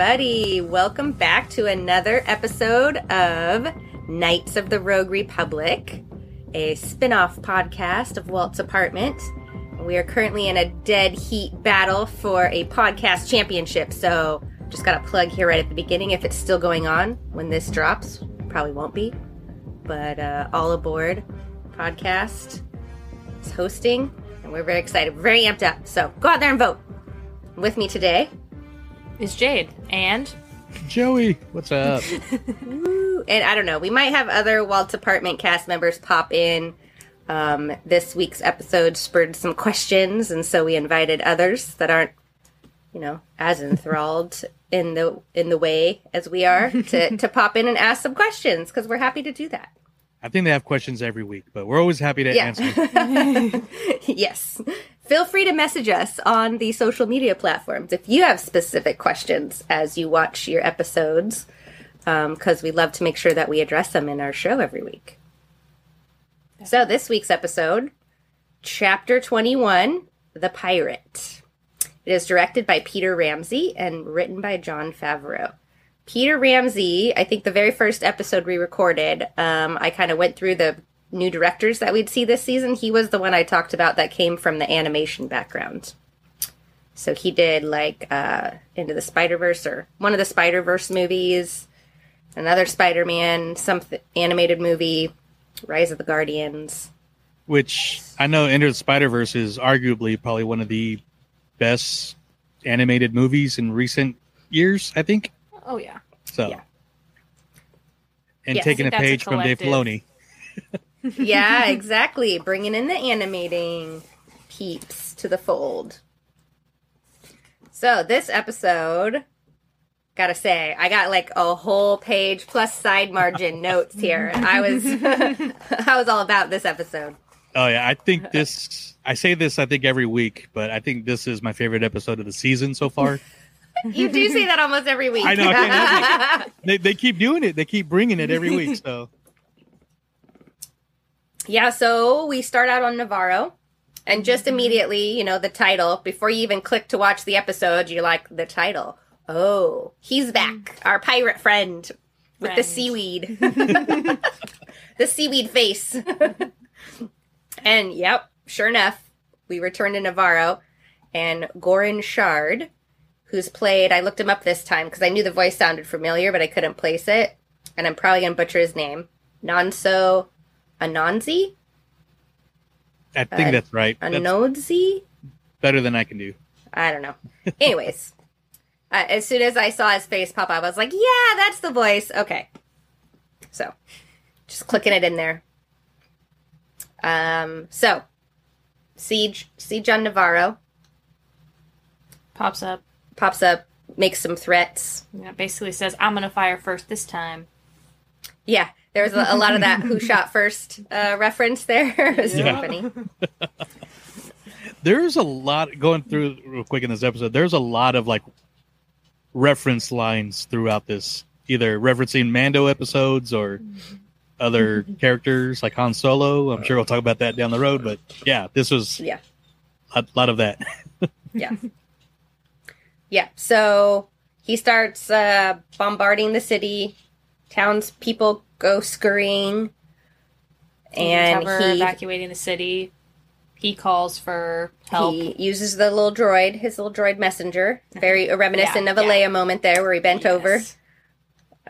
Everybody. Welcome back to another episode of Knights of the Rogue Republic, a spin off podcast of Walt's Apartment. We are currently in a dead heat battle for a podcast championship, so just got a plug here right at the beginning if it's still going on when this drops. Probably won't be. But uh, All Aboard podcast is hosting, and we're very excited. Very amped up. So go out there and vote. With me today is Jade and Joey. What's up? And I don't know, we might have other Walt's apartment cast members pop in. Um, this week's episode spurred some questions, and so we invited others that aren't, you know, as enthralled in the in the way as we are to to pop in and ask some questions because we're happy to do that. I think they have questions every week, but we're always happy to Yeah. answer. yes. Feel free to message us on the social media platforms if you have specific questions as you watch your episodes, because we love to make sure that we address them in our show every week. So, this week's episode, Chapter 21 The Pirate. It is directed by Peter Ramsey and written by Jon Favreau. Peter Ramsey, I think the very first episode we recorded, um, I kind of went through the new directors that we'd see this season. He was the one I talked about that came from the animation background. So he did like uh, Into the Spider Verse or one of the Spider Verse movies, another Spider Man, some th- animated movie, Rise of the Guardians. Which I know Into the Spider Verse is arguably probably one of the best animated movies in recent years. I think oh yeah, so. Yeah. And Yes. taking I a think that's a page from Dave collective. Filoni. yeah, exactly. Bringing in the animating peeps to the fold. So, this episode, gotta say, I got like a whole page plus side margin notes here. I was, I was all about this episode. Oh yeah, I think this. I say this I think every week, but I think this is my favorite episode of the season so far. You do say that almost every week. I know, I they they keep doing it. They keep bringing it every week. So Yeah, so we start out on Navarro. And just mm-hmm. immediately, you know, the title, before you even click to watch the episode, you're like, the title. Oh, he's mm. back. Our pirate friend with the seaweed. the seaweed face. and yep, sure enough, we return to Navarro. And Gorian Shard, who's played, I looked him up this time because I knew the voice sounded familiar, but I couldn't place it. And I'm probably going to butcher his name. Nonso Ananzi? I think Uh, that's right. That's Anodzi? better than I can do. I don't know. Anyways, uh, as soon as I saw his face pop up, I was like, yeah, that's the voice. Okay. So, just clicking it in there. Um, so, Siege, Siege on Navarro pops up. pops up, makes some threats. Yeah, basically says, "I'm gonna fire first this time." Yeah, there was a, a lot of that who shot first uh, reference there. it was Yeah. funny. there's a lot going through real quick in this episode. There's a lot of like reference lines throughout this, either referencing Mando episodes or other characters like Han Solo. I'm sure we'll talk about that down the road, but yeah, this was Yeah. a lot of that. Yeah. yeah. So he starts uh, bombarding the city. Townspeople go scurrying. And cover he, evacuating the city. He calls for help. he uses the little droid, his little droid messenger. Very reminiscent Yeah, of a yeah. Leia moment there where he bent over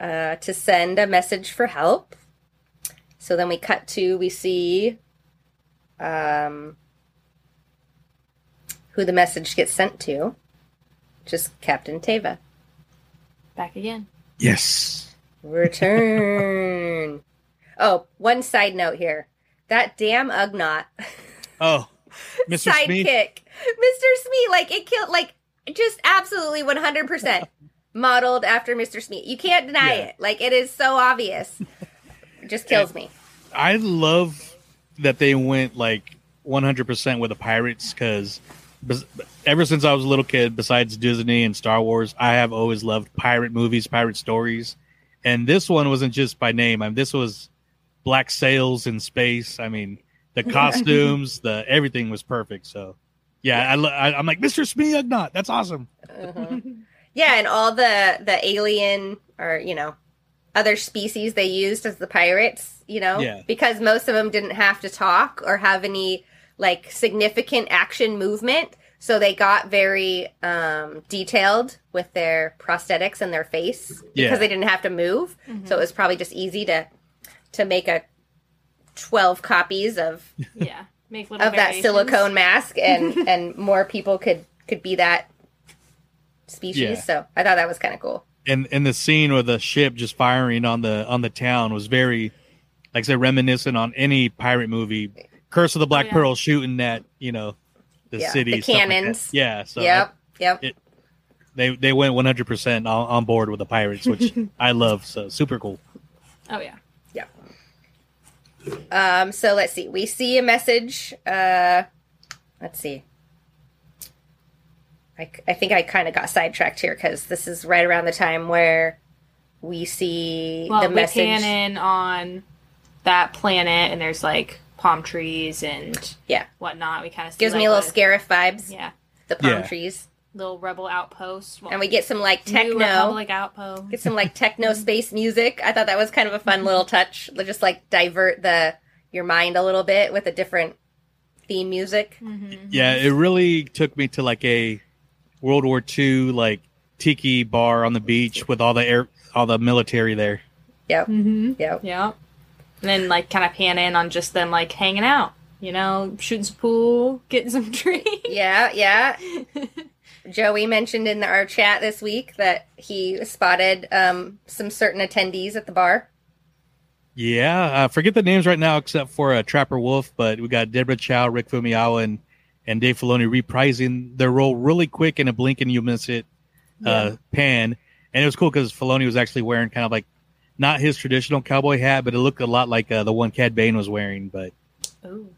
uh, to send a message for help. So then we cut to, we see um, who the message gets sent to. Just Captain Teva. Back again. Yes. Return. oh, one side note here. That damn Ugnaught Oh, Mr. Smee. sidekick, Mr. Smee, like it killed, like just absolutely one hundred percent modeled after Mr. Smee. You can't deny Yeah. it. Like it is so obvious. It just kills me. I love that they went like 100% with the pirates because ever since I was a little kid, besides Disney and Star Wars, I have always loved pirate movies, pirate stories. And this one wasn't just by name. I mean, this was black sails in space. I mean, the costumes, the everything was perfect. So, yeah, I, I, I'm like Mr. Smee Ugnaught. That's awesome. Uh-huh. Yeah, and all the the alien or you know other species they used as the pirates, you know, Yeah. because most of them didn't have to talk or have any like significant action movement, so they got very um, detailed with their prosthetics and their face because Yeah. they didn't have to move. So it was probably just easy to to make a twelve copies of Yeah. Make little of that silicone mask and and more people could could be that species Yeah. so i thought that was kind of cool and and the scene with the ship just firing on the on the town was very like I said reminiscent on any pirate movie curse of the black yeah. pearl shooting at you know the Yeah, city the stuff like cannons. yeah so yep yep. it- they they went 100% on, on board with the pirates which i love so super cool. Oh yeah. yep um so let's see we see a message uh let's see. I, I think i kind of got sidetracked here because this is right around the time where we see Well, the we message. pan in on that planet, and there's like palm trees and yeah whatnot. We kind of gives me a little the- Scarif vibes Yeah, the palm Yeah. trees little rebel outpost. Well, and we get some like techno like outpost. get some like techno space music. I thought that was kind of a fun little touch. Just like divert the your mind a little bit with a different theme music. yeah it really took me to like a world war ii like tiki bar on the beach with all the air all the military there Yep. Mm-hmm. Yep. Yeah, and then like kind of pan in on just them like hanging out. You know, shooting some pool, getting some drinks. Yeah, yeah. Joey mentioned in our chat this week that he spotted um, some certain attendees at the bar. Yeah, I forget the names right now except for uh, Trapper Wolf, but we got Deborah Chow, Rick Famuyiwa, and, and Dave Filoni reprising their role really quick in a blink and you miss it uh, pan. And it was cool because Filoni was actually wearing kind of like not his traditional cowboy hat, but it looked a lot like uh, the one Cad Bane was wearing. But Ooh.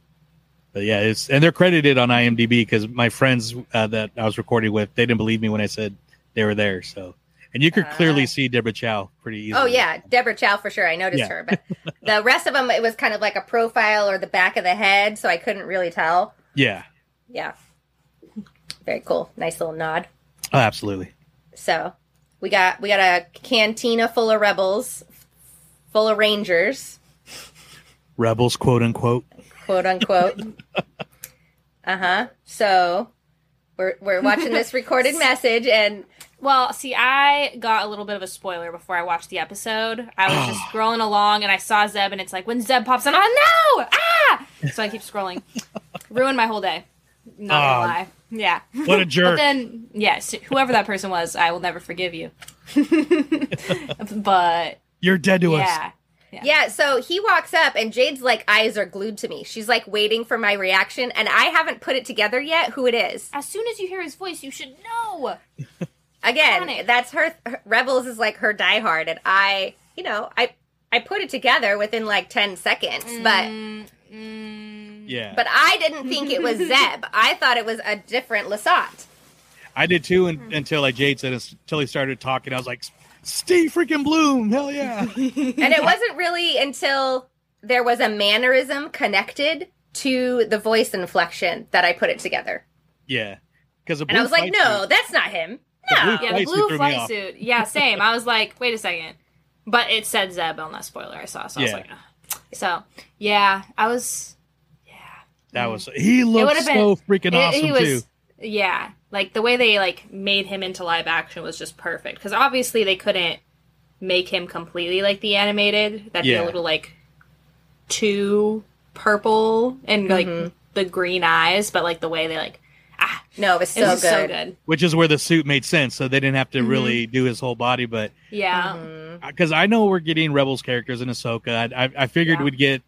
but yeah, it's and they're credited on IMDb because my friends uh, that I was recording with they didn't believe me when I said they were there. So and you could clearly Ah. see Deborah Chow pretty easily. Oh yeah, Deborah Chow for sure. I noticed Yeah. her, but the rest of them it was kind of like a profile or the back of the head, so I couldn't really tell. yeah, Yeah, very cool. Nice little nod. oh, absolutely. So we got we got a cantina full of rebels, full of rangers, Rebels, quote unquote. quote unquote. uh huh. So we're we're watching this recorded message, and Well, see, I got a little bit of a spoiler before I watched the episode. I was just scrolling along and I saw Zeb, and it's like when Zeb pops in, oh no! Ah! So I keep scrolling. Ruined my whole day. Not gonna Ah. lie. Yeah. What a But jerk. then, yes, whoever that person was, I will never forgive you. but You're dead to us. yeah, yeah. So he walks up, and Jade's like eyes are glued to me. She's like waiting for my reaction, and I haven't put it together yet. Who it is? as soon as you hear his voice, you should know. Again, that's her, her. Rebels is like her diehard, and I, you know, I I put it together within like ten seconds, but. Mm, mm, Yeah. But I didn't think it was Zeb. I thought it was a different Lasat. I did too un- until like Jade said until he started talking. I was like, Steve freaking Blum, hell yeah. And it wasn't really until there was a mannerism connected to the voice inflection that I put it together. yeah. Because And I was like, no, that's not him. The No. blue- Yeah, the blue flight suit. Yeah, same. I was like, wait a second. But it said Zeb on that spoiler I saw, so I was Yeah. like, Ugh. so yeah, I was. Yeah, that mm. was he looked would've been- so freaking it- awesome he was, too. Yeah, like the way they like made him into live action was just perfect because obviously they couldn't make him completely like the animated. That'd be a little like too purple and like Mhm. the green eyes, but like the way they like ah No, it was It so was good. so good. which is where the suit made sense. So they didn't have to Mhm. really do his whole body, but Yeah. Because I know we're getting Rebels characters in Ahsoka, I, I, I figured Yeah. we'd get.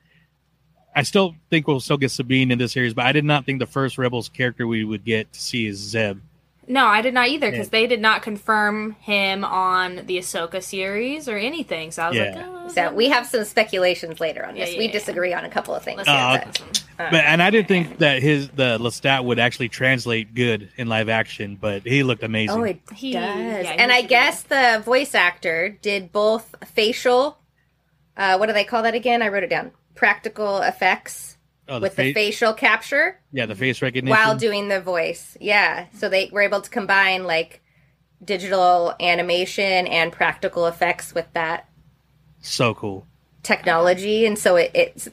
I still think we'll still get Sabine in this series, but I did not think the first Rebels character we would get to see is Zeb. No, I did not either because they did not confirm him on the Ahsoka series or anything. So I was Yeah. like, oh, So we have some speculations later on Yeah, this. yeah, we yeah. disagree on a couple of things. Let's Oh, okay. Uh, But and I didn't think that his the Lasat would actually translate good in live action, but he looked amazing. Oh, it He- does. yeah, he and I was guess the voice actor did both facial. Uh, what do they call that again? I wrote it down. Practical effects Oh, with the facial capture yeah, the face recognition. while doing the voice. Yeah, so they were able to combine like digital animation and practical effects with that so cool. technology, and so it, it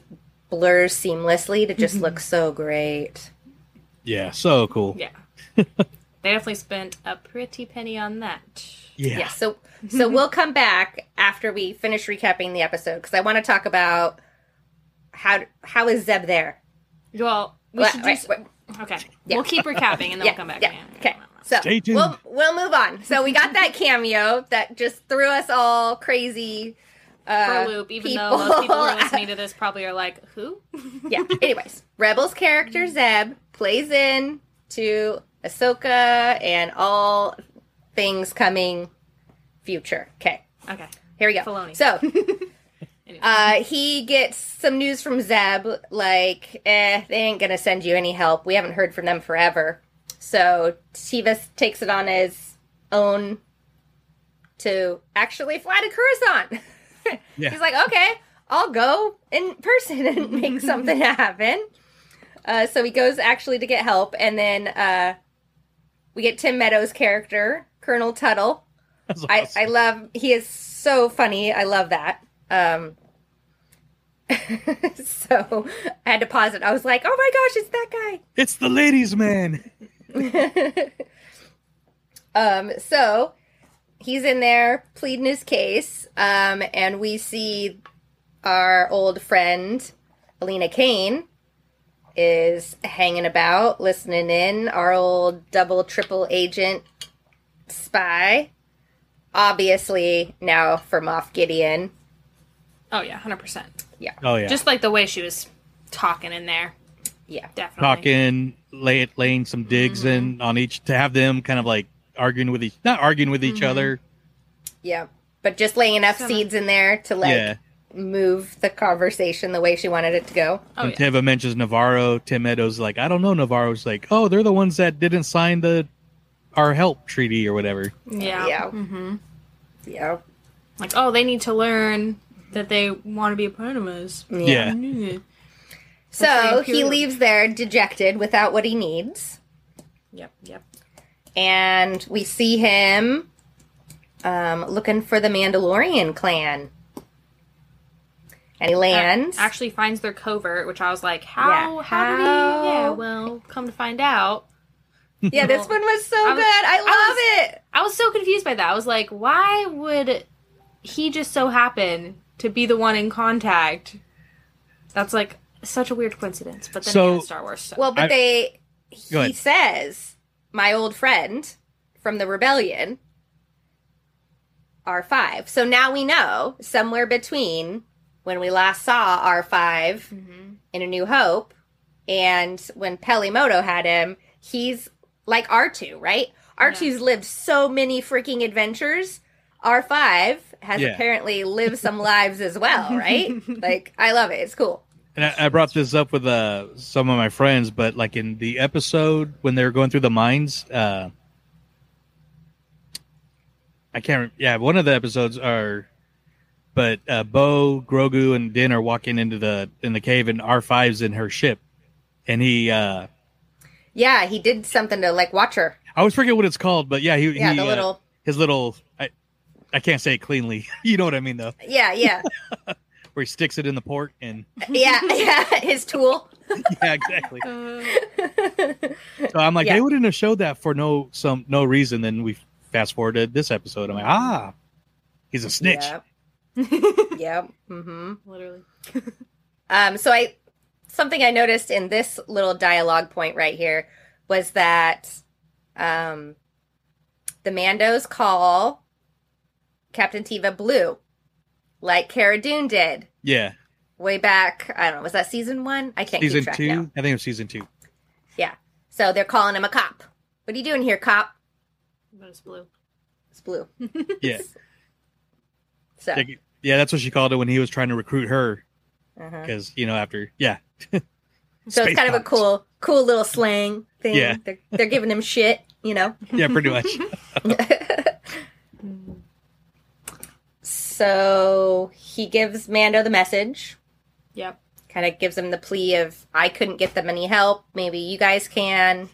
blurs seamlessly to just look so great. Yeah, so cool. Yeah. they definitely spent a pretty penny on that. Yeah. Yeah. So so we'll come back after we finish recapping the episode because I want to talk about how how is Zeb there? Well, we Wait, should do. wait, wait. Okay. Yeah. We'll keep recapping and then yeah, we'll come back. yeah. Okay. So Stay tuned. we'll we'll move on. So we got that cameo that just threw us all crazy. For Uh, a loop, even people. though most people who are listening to this probably are like, who? yeah. Anyways, Rebels character Zeb plays in to Ahsoka and all things coming future. Okay. Okay. Here we go. Filoni. So Anyway. Uh, he gets some news from Zeb, like, eh, they ain't gonna send you any help. We haven't heard from them forever. So Tivus takes it on his own to actually fly to Coruscant. Yeah. He's like, okay, I'll go in person and make something happen. Uh, so he goes actually to get help, and then uh, we get Tim Meadows' character, Colonel Tuttle. That's I. I love he is so funny. I love that. Um so I had to pause it. I was like, "Oh my gosh, it's that guy. it's the ladies' man. um so he's in there pleading his case. Um and we see our old friend Elia Kane is hanging about, listening in, our old double triple agent spy. Obviously now for Moff Gideon. Oh, yeah, 100%. Yeah. Oh yeah. Just like the way she was talking in there. Yeah. Definitely. talking, lay, laying some digs Mm-hmm. in on each to have them kind of like arguing with each, not arguing with each Mm-hmm. other. Yeah. But just laying enough Some- seeds in there to like yeah. move the conversation the way she wanted it to go. Oh, when yeah. Teva mentions Navarro, Tim Meadows like, I don't know. Navarro's like, oh, they're the ones that didn't sign the our help treaty or whatever. Yeah. Yeah. Mm-hmm. Yeah. Like, oh, they need to learn that they want to be a part of us. Yeah. So he leaves there dejected without what he needs. Yep, yep. And we see him um, looking for the Mandalorian clan. And he lands. Actually finds their covert, which I was like, how? Yeah, How, did how? he? Yeah, well, come to find out. yeah, this one was so I was- good. I love I it. I was so confused by that. I was like, why would he just so happen to be the one in contact? That's like such a weird coincidence. But then So- again, Star Wars. So. Well, but I- they he ahead. says, "My old friend from the rebellion R5." So now we know somewhere between when we last saw R5 Mhm. in A New Hope and when Peli Motto had him, he's like R2, right? R2's lived so many freaking adventures. R5 has Yeah. apparently lived some lives as well, right? like I love it. It's cool. And I, I brought this up with uh, some of my friends, but like in the episode when they were going through the mines, uh, I can't. Yeah, one of the episodes are, but uh, Bo, Grogu, and Din are walking into the in the cave, and R 5s in her ship, and he. uh Yeah, he did something to like watch her. I always forget what it's called, but yeah, he. Yeah, he, the uh, little his little. I, I can't say it cleanly. you know what I mean, though. Yeah, yeah. Where he sticks it in the port, and yeah, yeah, his tool. yeah, exactly. So I'm like, Yeah. they wouldn't have showed that for no some no reason. Then we fast forwarded this episode. I'm like, ah, he's a snitch. Yep. yep. Mm-hmm. Literally. Um, so I something I noticed in this little dialogue point right here was that um, the Mandos call Captain Teva Blue, like Cara Dune did Yeah. way back. I don't know. Was that season one? I can't Season keep track two? now. I think it was season two. Yeah. So they're calling him a cop. What are you doing here, cop? But it's blue. It's blue. Yeah. So yeah, that's what she called it when he was trying to recruit her. uh-huh. Because, you know, after, yeah. so it's Space kind of a cool, cool little slang thing. Yeah. They're, they're giving him shit, you know. Yeah, pretty much. So he gives Mando the message. Yep. Kind of gives him the plea of, I couldn't get them any help. Maybe you guys can.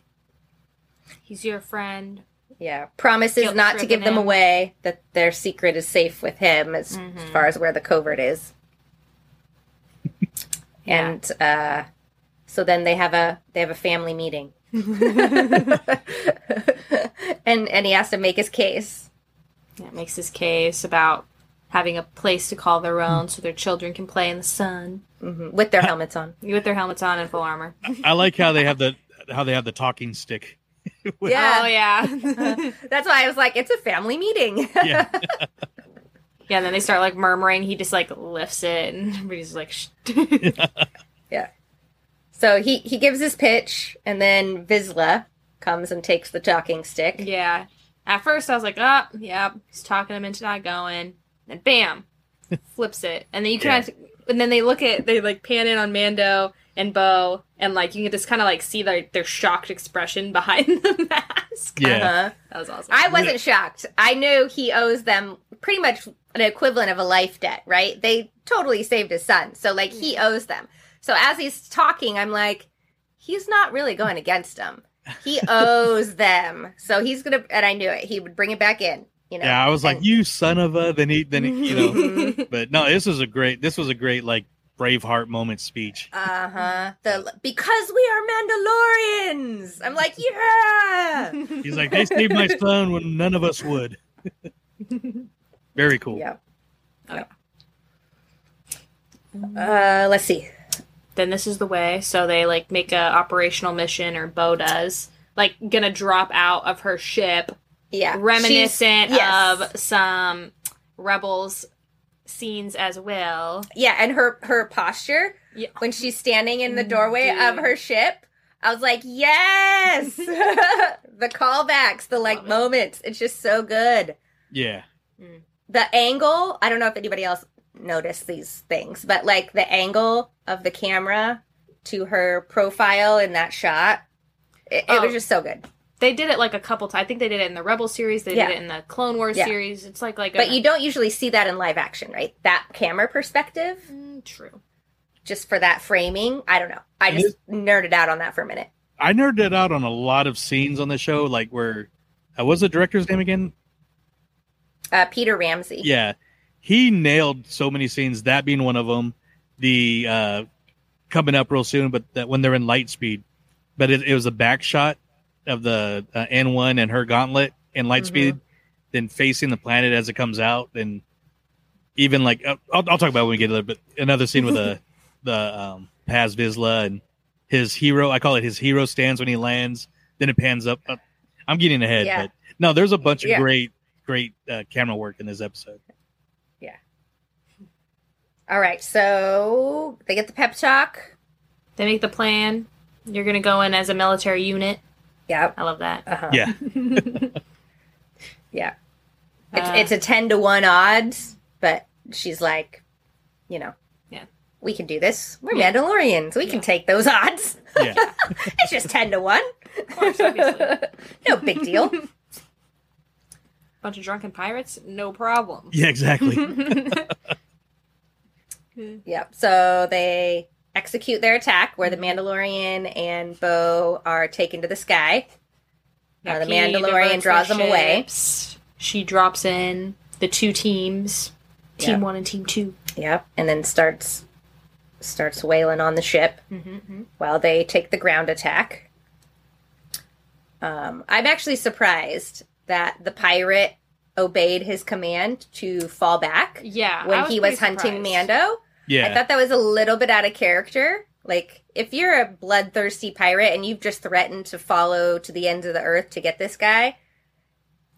He's your friend. Yeah. Promises Guilt not to give them him. away, that their secret is safe with him as, Mm-hmm. as far as where the covert is. Yeah. And uh, so then they have a they have a family meeting. and and he has to make his case. Yeah, makes his case about having a place to call their own so their children can play in the sun Mhm, with their helmets on. with their helmets on and full armor. I like how they have the how they have the talking stick. Yeah. Oh yeah. That's why I was like, it's a family meeting. yeah. yeah, and then they start like murmuring. He just like lifts it and everybody's like Shh. yeah. So he he gives his pitch, and then Vizsla comes and takes the talking stick. Yeah. At first I was like, oh, yeah, he's talking him into not going. And bam, flips it. And then you kind of, and then they look at, they like pan in on Mando and Bo, and like you can just kind of like see their, their shocked expression behind the mask. Yeah. Uh-huh. That was awesome. I wasn't shocked. I knew he owes them pretty much an equivalent of a life debt, right? They totally saved his son. So, like, he owes them. So, as he's talking, I'm like, he's not really going against them. He owes them. So, he's going to, and I knew it. He would bring it back in, you know? Yeah, I was like, And- "You son of a!" Then he, then he, you know. but no, this was a great. This was a great like Braveheart moment speech. Uh huh. The because we are Mandalorians. I'm like, yeah. He's like, "They saved my son when none of us would." Very cool. yeah. Okay. Uh, let's see. then this is the way. So they like make a operational mission, or Bo does, like gonna drop out of her ship, Yeah, reminiscent yes. of some rebels scenes as well. yeah, and her her posture Yeah. when she's standing in the mm, doorway Dude. of her ship. I was like, yes, the callbacks, the like Love it. moments. It's just so good. Yeah. Mm. The angle. I don't know if anybody else noticed these things, but like the angle of the camera to her profile in that shot, it, it Oh. was just so good. They did it like a couple times. I think they did it in the Rebel series. They Yeah. did it in the Clone Wars Yeah. series. It's like like a, But you don't usually see that in live action, right? That camera perspective, Mm, true. just for that framing. I don't know. I It just nerded out on that for a minute. I nerded out on a lot of scenes on the show, like where, uh, what's the director's name again? Uh, Peter Ramsey. Yeah, he nailed so many scenes. That being one of them. The uh, coming up real soon, but that when they're in light speed, but it, it was a back shot of the uh, N one and her gauntlet in light Mhm. speed, then facing the planet as it comes out, and even like uh, I'll, I'll talk about it when we get to it. But another scene with the the um, Paz Vizsla and his hero. I call it his hero stands when he lands. Then it pans up. up. I'm getting ahead, Yeah. but no, there's a bunch of Yeah. great great uh, camera work in this episode. Yeah. All right, so they get the pep talk. They make the plan. You're gonna go in as a military unit. Yep. I love that. Uh-huh. Yeah. Yeah. It's Uh, it's a ten to one odds, but she's like, you know, Yeah. we can do this. We're Yeah. Mandalorians. We Yeah. can take those odds. Yeah. it's just ten to one. Of course, no big deal. Bunch of drunken pirates, no problem. Yeah, exactly. Yep. So they execute their attack where the Mandalorian and Bo are taken to the sky. Uh, the Mandalorian draws them away. She drops in the two teams, Team Yeah. One and Team Two. Yep. And then starts starts wailing on the ship Mm-hmm. while they take the ground attack. Um, I'm actually surprised that the pirate obeyed his command to fall back Yeah, when he was hunting surprised. Mando. Yeah. I thought that was a little bit out of character. Like, if you're a bloodthirsty pirate and you've just threatened to follow to the ends of the earth to get this guy,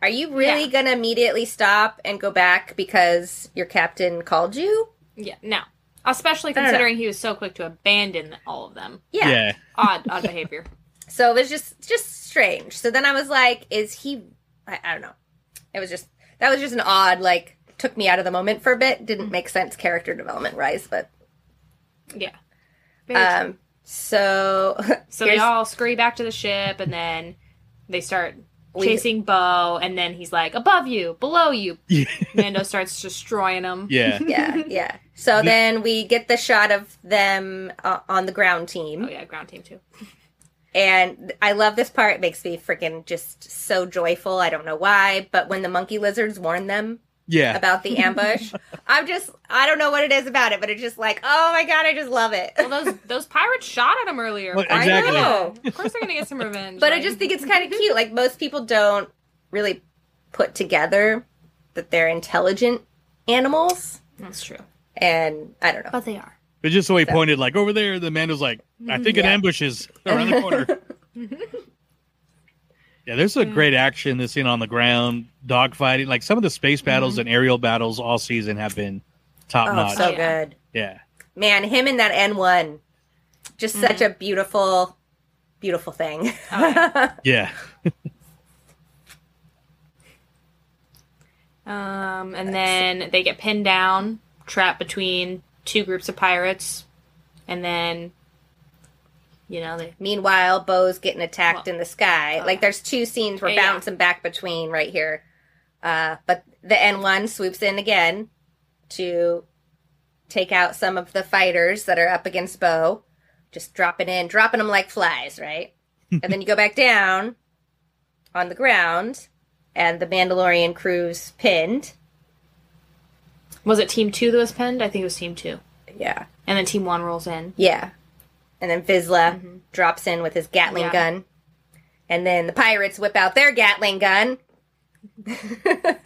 are you really Yeah. gonna immediately stop and go back because your captain called you? Yeah, no. Especially considering he was so quick to abandon all of them. Yeah. yeah. Odd, odd behavior. So it was just just strange. So then I was like, is he? I, I don't know. It was just that was just an odd like took me out of the moment for a bit. Didn't make sense character development wise, but Yeah. Very true. um. So So they all scurry back to the ship, and then they start We- chasing Bo, and then he's like, "Above you, below you." Yeah. Mando starts destroying them. Yeah. yeah, yeah. So then we get the shot of them uh, on the ground team. Oh yeah, ground team too. And I love this part. It makes me freaking just so joyful. I don't know why, but when the monkey lizards warn them Yeah. about the ambush, I'm just I don't know what it is about it, but it's just like, oh my god, I just love it. Well, those those pirates shot at him earlier. Well, I exactly. know. Of course, they're gonna get some revenge. But I just think it's kind of cute. Like most people don't really put together that they're intelligent animals, that's true. and I don't know. But they are. But just so he So- pointed like over there, the man was like, I mm-hmm. think an ambush is around the corner. yeah, there's a mm. great action this scene on the ground, dogfighting. Like some of the space battles mm-hmm. and aerial battles all season have been top Oh, notch. so Yeah. good, yeah. man! Him and that N one, just such mm-hmm. a beautiful, beautiful thing. Oh, yeah. Um, and then they get pinned down, trapped between two groups of pirates, and then, you know, they Meanwhile, Bo's getting attacked Well, in the sky. oh, like there's two scenes we're Yeah, yeah. bouncing back between right here. Uh, but the N1 swoops in again to take out some of the fighters that are up against Bo. Just dropping in, dropping them like flies, right? and then you go back down on the ground, and the Mandalorian crew's pinned. was it Team Two that was pinned? I think it was Team Two, Yeah. and then Team One rolls in. Yeah. And then Vizsla drops in with his Gatling Mm-hmm. Yeah. gun. And then the pirates whip out their Gatling gun.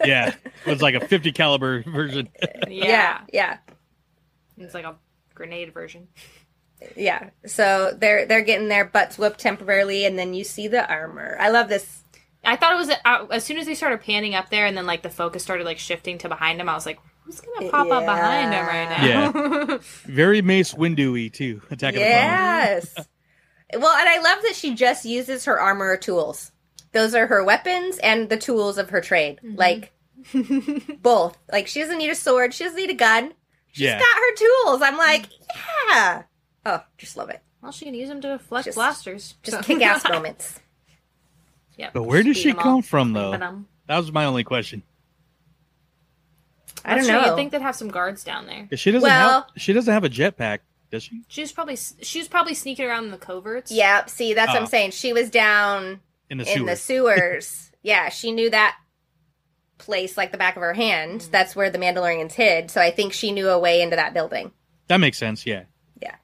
Yeah. It was like a 50 caliber version. Yeah, yeah, it's like a grenade version. yeah. So they're they're getting their butts whooped temporarily, and then you see the armor. I love this. I thought it was uh, as soon as they started panning up there, and then like the focus started like shifting to behind him. I was like, "Who's gonna pop up behind him right now?" Yeah, Very Mace Windu-y too. Attack of the Yes. well, and I love that she just uses her armor tools. Those are her weapons and the tools of her trade. Mm-hmm. Like both. Like she doesn't need a sword. She doesn't need a gun. She's Yeah. got her tools. I'm like, yeah. Oh, just love it. well, she can use them to flex Just- blasters. Just So- kick ass moments. Yep. But where does she she 'em all. come from though? That was my only question. I don't sure, know. You'd think they'd have some guards down there? She doesn't Well- have she doesn't have a jetpack, does she? She was probably she was probably sneaking around in the coverts. Yep. see, that's what Oh. I'm saying. She was down In the in sewer. the sewers. yeah, she knew that place like the back of her hand. Mm. That's where the Mandalorians hid. So I think she knew a way into that building. that makes sense, yeah. Yeah.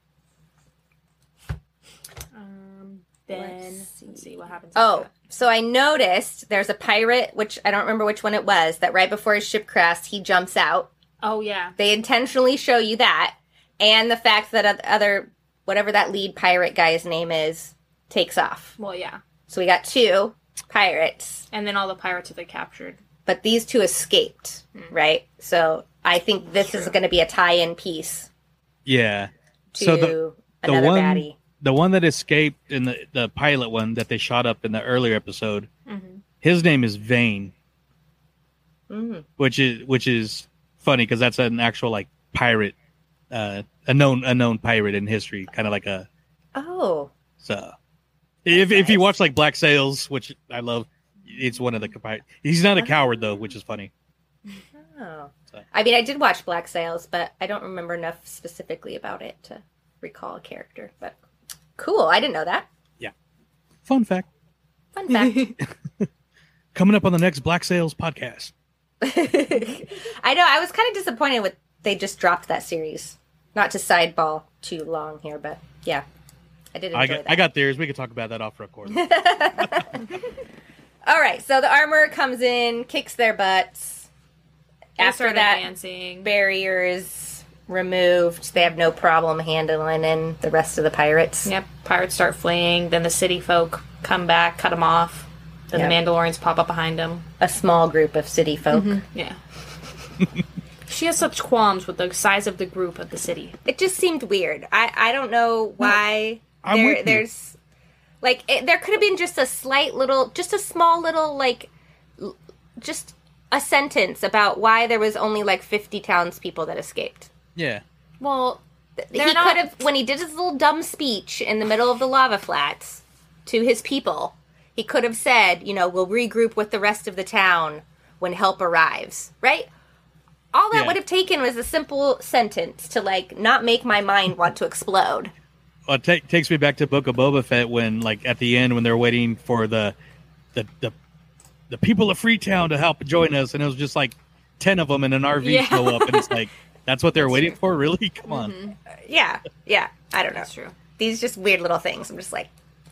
Um, then Let's let's see. see, what happens. Oh, so I noticed there's a pirate, which I don't remember which one it was, that right before his ship crashed, he jumps out. oh yeah. They intentionally show you that, and the fact that other whatever that lead pirate guy's name is takes off. Well, yeah. So we got two pirates, And then all the pirates that they captured. but these two escaped, hmm. right? So I think this is going to be a tie-in piece Yeah. to So the- the another one- baddie. The one that escaped in the, the pilot one that they shot up in the earlier episode, Mm-hmm. his name is Vane, Mm. which is which is funny because that's an actual like pirate, uh, a known a known pirate in history, kind of like a Oh, so. If if you watch like Black Sails, which I love, it's one of the. He's not a coward though, which is funny. oh. So- I mean, I did watch Black Sails, but I don't remember enough specifically about it to recall a character. But cool, I didn't know that. Yeah. Fun fact Fun fact. coming up on the next Black Sails podcast. I know. I was kind of disappointed with they just dropped that series. Not to sideball too long here, but yeah, I did enjoy I got that. I got theirs. We could talk about that off record. All right, so the armor comes in, kicks their butts. They After that, dancing. barrier is removed. They have no problem handling in the rest of the pirates. Yep. Pirates start fleeing. Then the city folk come back, cut them off. Then Yep. the Mandalorians pop up behind them. A small group of city folk. Mm-hmm. Yeah. she has such qualms with the size of the group of the city. It just seemed weird. I, I don't know why I'm there there's like it, there could have been just a slight little just a small little like l- just a sentence about why there was only like 50 townspeople that escaped. Yeah. Well, he they're not- could have when he did his little dumb speech in the middle of the lava flats to his people he could have said you know we'll regroup with the rest of the town when help arrives right all that Yeah. would have taken was a simple sentence to like not make my mind want to explode Well, it ta- takes me back to Book of Boba Fett when, like, at the end when they're waiting for the, the, the, the people of Freetown to help join us, and it was just like ten of them in an RV Yeah. show up, and it's like that's what they're waiting for. Really? Come on. Mm-hmm. Uh, yeah yeah i don't know That's true. these just weird little things i'm just like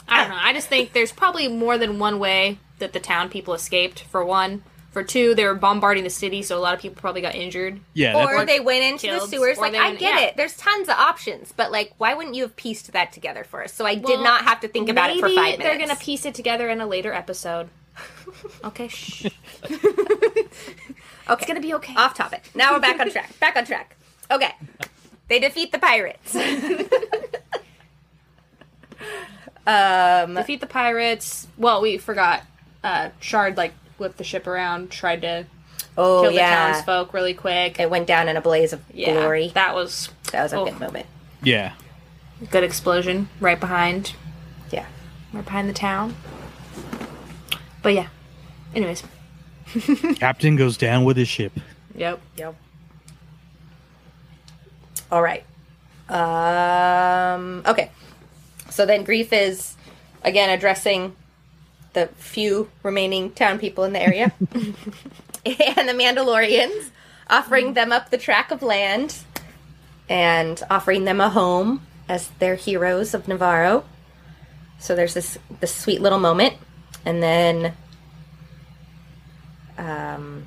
I don't ah. know. I just think there's probably more than one way that the town people escaped. For one, for two, they were bombarding the city, so a lot of people probably got injured. Yeah. or that's, they went into killed, the sewers like i went- get yeah. it there's tons of options but like why wouldn't you have pieced that together for us so i did not have to think about it for Maybe five minutes They're gonna piece it together in a later episode. okay, shh. Okay. It's gonna be okay. Off topic. Now we're back on track. Back on track. Okay. They defeat the pirates. um, Defeat the pirates. Well, we forgot. Uh, Shard like whipped the ship around, tried to oh kill the yeah, townsfolk really quick. it went down in a blaze of yeah, glory. that was That was a oh, good moment. yeah. good explosion right behind, Yeah. right behind the town. But yeah. Anyways. Captain goes down with his ship. Yep. Yep. All right. Um. Okay. So then, Greef is again addressing the few remaining town people in the area and the Mandalorians, offering them up the track of land and offering them a home as their heroes of Navarro. So there's this this sweet little moment, and then um,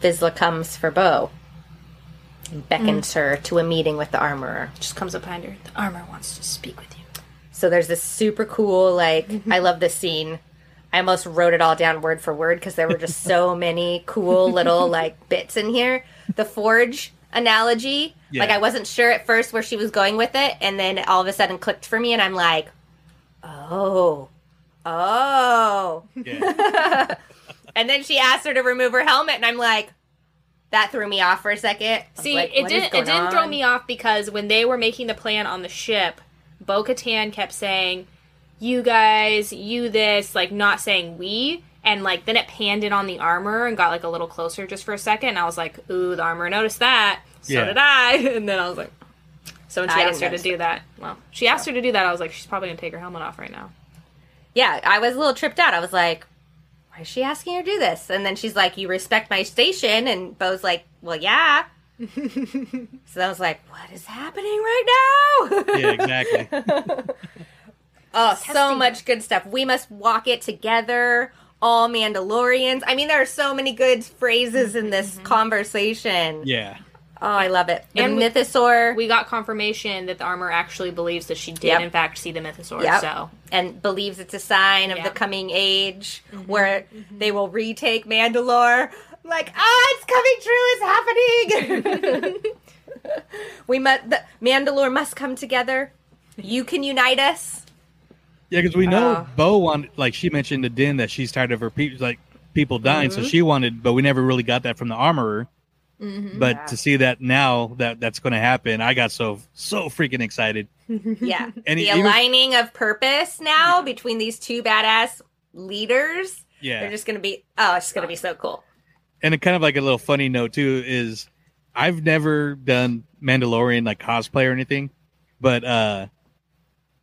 Vizsla comes for Bo and beckons her to a meeting with the armorer. Just comes up behind her. The armor wants to speak with you. So there's this super cool, like, I love this scene. I almost wrote it all down word for word because there were just so many cool little, like, bits in here. The forge analogy, like, I wasn't sure at first where she was going with it, and then all of a sudden clicked for me, and I'm like, oh, oh. Yeah. And then she asked her to remove her helmet, and I'm like, that threw me off for a second. See, like, it didn't it didn't throw me off because when they were making the plan on the ship, Bo Katan kept saying, You guys, you this, like not saying we. And like then it panned in on the armor and got like a little closer just for a second. And I was like, Ooh, the armor noticed that. So Yeah. did I. And then I was like So when she I asked her to do that, well, she asked her to do that, I was like, She's probably gonna take her helmet off right now. yeah, I was a little tripped out. I was like, why is she asking her to do this? And then she's like, you respect my station. And Bo's like, well, yeah. so I was like, what is happening right now? yeah. Exactly. oh, so much good stuff. We must walk it together. All Mandalorians. I mean, there are so many good phrases in this mm-hmm. conversation. Yeah. Oh, I love it. The And mythosaur. We got confirmation that the armor actually believes that she did Yep. in fact see the mythosaur. Yep. So and believes it's a sign of Yeah. the coming age where they will retake Mandalore. I'm like, ah, it's coming true. It's happening. we must. The Mandalore must come together. You can unite us. Yeah, because we know Uh. Bo wanted, like she mentioned to Din that she's tired of her people, like people dying. Mm-hmm. So she wanted, but we never really got that from the armorer. But Yeah. to see that now that that's going to happen, I got so so freaking excited. Yeah. And the he- he was- aligning of purpose now between these two badass leaders. Yeah, They're just gonna be. Oh, it's gonna be so cool. and it kind of like a little funny note too is I've never done Mandalorian like cosplay or anything, but uh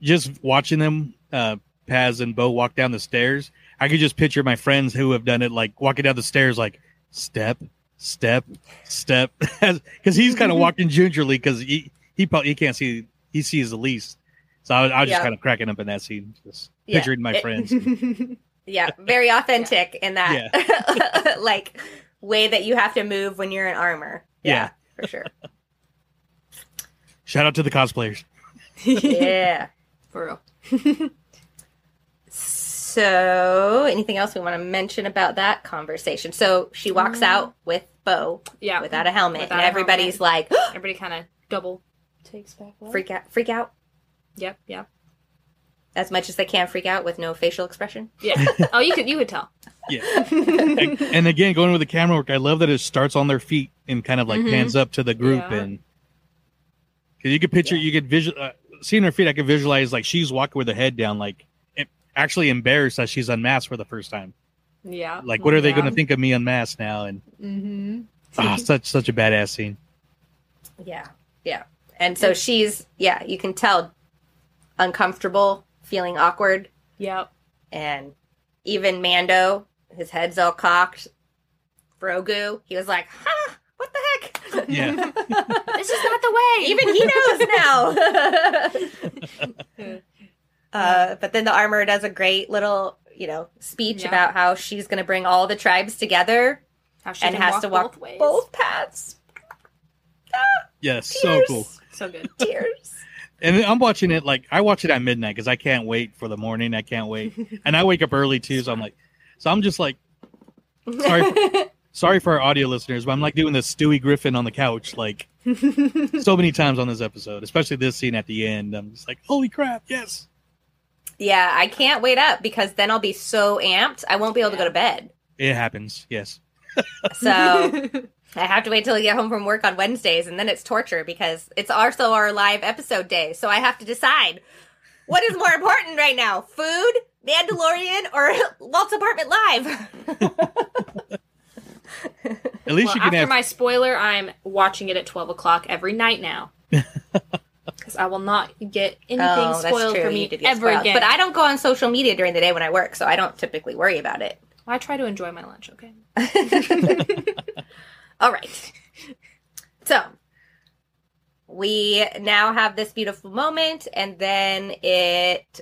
just watching them, uh Paz and Bo walk down the stairs, I could just picture my friends who have done it like walking down the stairs like step, step, step, because he's kind of walking gingerly because he he probably he can't see he sees the least. So I was, I was just kind of cracking up in that scene, just Yeah. picturing my It- friends. Yeah, very authentic in that like way that you have to move when you're in armor. Yeah. for sure. Shout out to the cosplayers. yeah. For real. So, anything else we want to mention about that conversation? So she walks out with Bo Yeah. without a helmet, Without and a everybody's like, Everybody kind of double takes back. What? freak out, freak out Yep. Yep. as much as they can freak out with no facial expression. Yeah. oh, you could you could tell. Yeah. and, and again, going with the camera work, I love that it starts on their feet and kind of like Mhm. pans up to the group, Yeah. and because you could picture, you could visual, uh, seeing her feet, I could visualize like she's walking with her head down, like em- actually embarrassed that she's unmasked for the first time. Yeah. Like, what are they going to think of me unmasked now? And Mm-hmm. ah, such such a badass scene. Yeah, yeah. And so she's, yeah, you can tell uncomfortable, feeling awkward, Yep. and even Mando, his head's all cocked. Grogu, he was like, "Huh, What the heck?" Yeah. This is not the way. Even he knows now. uh, but then the armor does a great little, you know, speech Yeah. about how she's going to bring all the tribes together How she and has walk to walk both ways. both paths. Yes, so cool. So good. Tears. And I'm watching it like I watch it at midnight because I can't wait for the morning. I can't wait, and I wake up early too. So I'm like, so I'm just like, sorry, sorry for our audio listeners, but I'm like doing this Stewie Griffin on the couch like so many times on this episode, especially this scene at the end. I'm just like, holy crap, yes. Yeah, I can't wait up because then I'll be so amped I won't be able to go to bed. It happens. Yes. So I have to wait till I get home from work on Wednesdays, and then it's torture because it's also our live episode day. So I have to decide what is more important right now: food, Mandalorian, or Walt's Apartment Live. At least well, you can after have. my spoiler, I'm watching it at 12 o'clock every night now. Because I will not get anything spoiled for Oh, me did get ever spoiled. again. But I don't go on social media during the day when I work, so I don't typically worry about it. I try to enjoy my lunch, okay? All right. So we now have this beautiful moment, and then it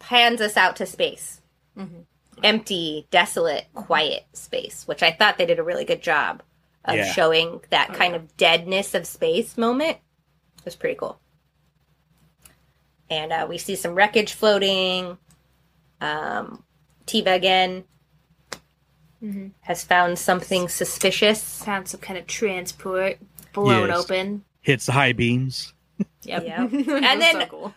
pans us out to space. Mhm. Empty, desolate, quiet space, which I thought they did a really good job of Yeah. showing that Oh, kind yeah. of deadness of space moment. It was pretty cool. And uh, we see some wreckage floating. Um, Teva again Mhm. has found something suspicious. Found some kind of transport blown Yes. open. hits the high beams. Yep. Yep. and And then- so cool.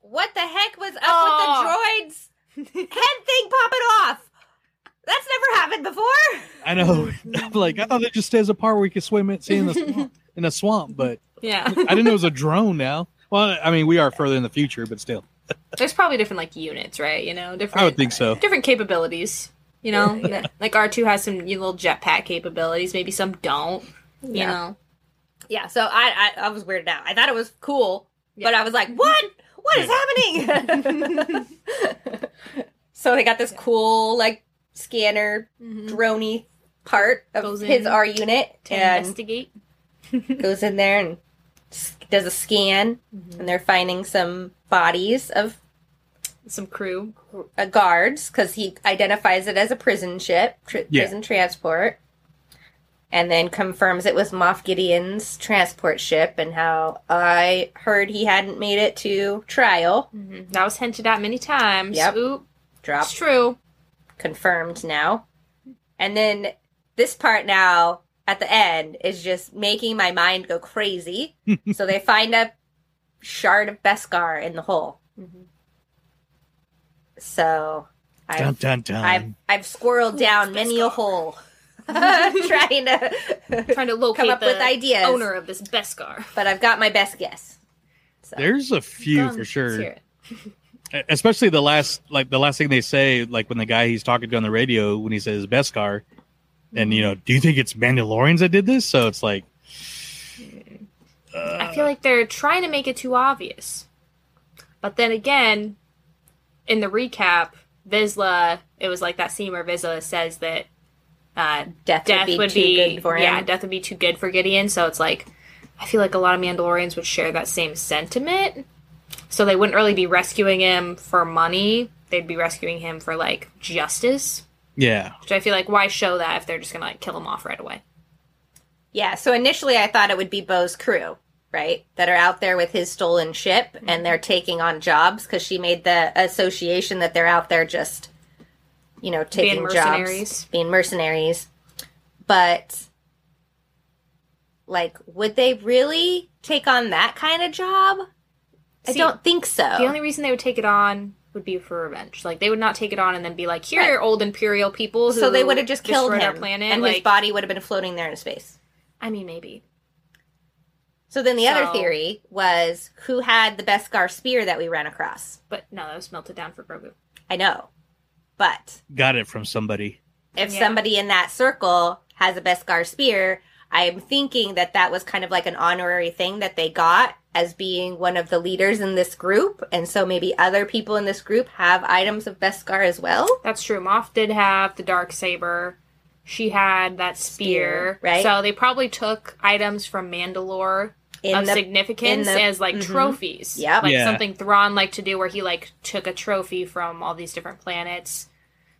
What the heck was up Oh. with the droid's head thing popping off? That's never happened before. I know. I'm like, I thought it just stays a part where you can swim it, see in the swamp, in a swamp, but yeah. I didn't know it was a drone. Now, well, I mean, we are further in the future, but still, There's probably different like units, right? You know, different I would think so. different capabilities. You know, like R two has some little jetpack capabilities. Maybe some don't. You Yeah. know, Yeah, so I, I I was weirded out. I thought it was cool, but I was like, what? What is happening? so they got this cool like scanner Mhm. droney part of Goes his in R unit to and investigate. goes in there and s- does a scan, and they're finding some bodies of Some crew. uh, guards because he identifies it as a prison ship, tr- Yeah. prison transport, and then confirms it was Moff Gideon's transport ship and how I heard he hadn't made it to trial. Mhm. That was hinted at many times. Yep. Oop, Drop it's true. confirmed now. And then this part now at the end is just making my mind go crazy. so they find a shard of Beskar in the hole. Mhm. So I dun dun dun. I've I've squirreled down many a hole trying to Trying to locate come up the with ideas. owner of this Beskar. But I've got my best guess. So There's a few Done. for Let's sure. hear it. especially the last like the last thing they say like when the guy he's talking to on the radio when he says Beskar and you know do you think it's Mandalorians that did this so it's like I feel like they're trying to make it too obvious. But then again, in the recap, Vizsla, it was like that scene where Vizsla says that uh, death, death would be too good for him. yeah, death would be too good for Gideon. So it's like I feel like a lot of Mandalorians would share that same sentiment. So they wouldn't really be rescuing him for money. They'd be rescuing him for like justice. Yeah Which I feel like why show that if they're just gonna like kill him off right away? Yeah, so initially I thought it would be Bo's crew. right? That are out there with his stolen ship and mm-hmm. they're taking on jobs because she made the association that they're out there just, you know, taking mercenaries. jobs, being mercenaries. But, like, would they really take on that kind of job? I don't think so. The only reason they would take it on would be for revenge. Like they would not take it on and then be like, "Here, are old imperial people." Who so they would have just killed destroyed him, our planet. and like, his body would have been floating there in space. I mean, maybe. So then the other theory was who had the Beskar spear that we ran across. But no, that was melted down for Grogu. I know, but Got it from somebody. if Yeah. somebody in that circle has a Beskar spear, I'm thinking that that was kind of like an honorary thing that they got as being one of the leaders in this group, and so maybe other people in this group have items of Beskar as well. That's true. Moff did have the dark saber. She had that spear, Spear, right. So they probably took items from Mandalore In of the significance in the- as like mhm. trophies. Yep. like Yeah. something Thrawn liked to do, where he like took a trophy from all these different planets.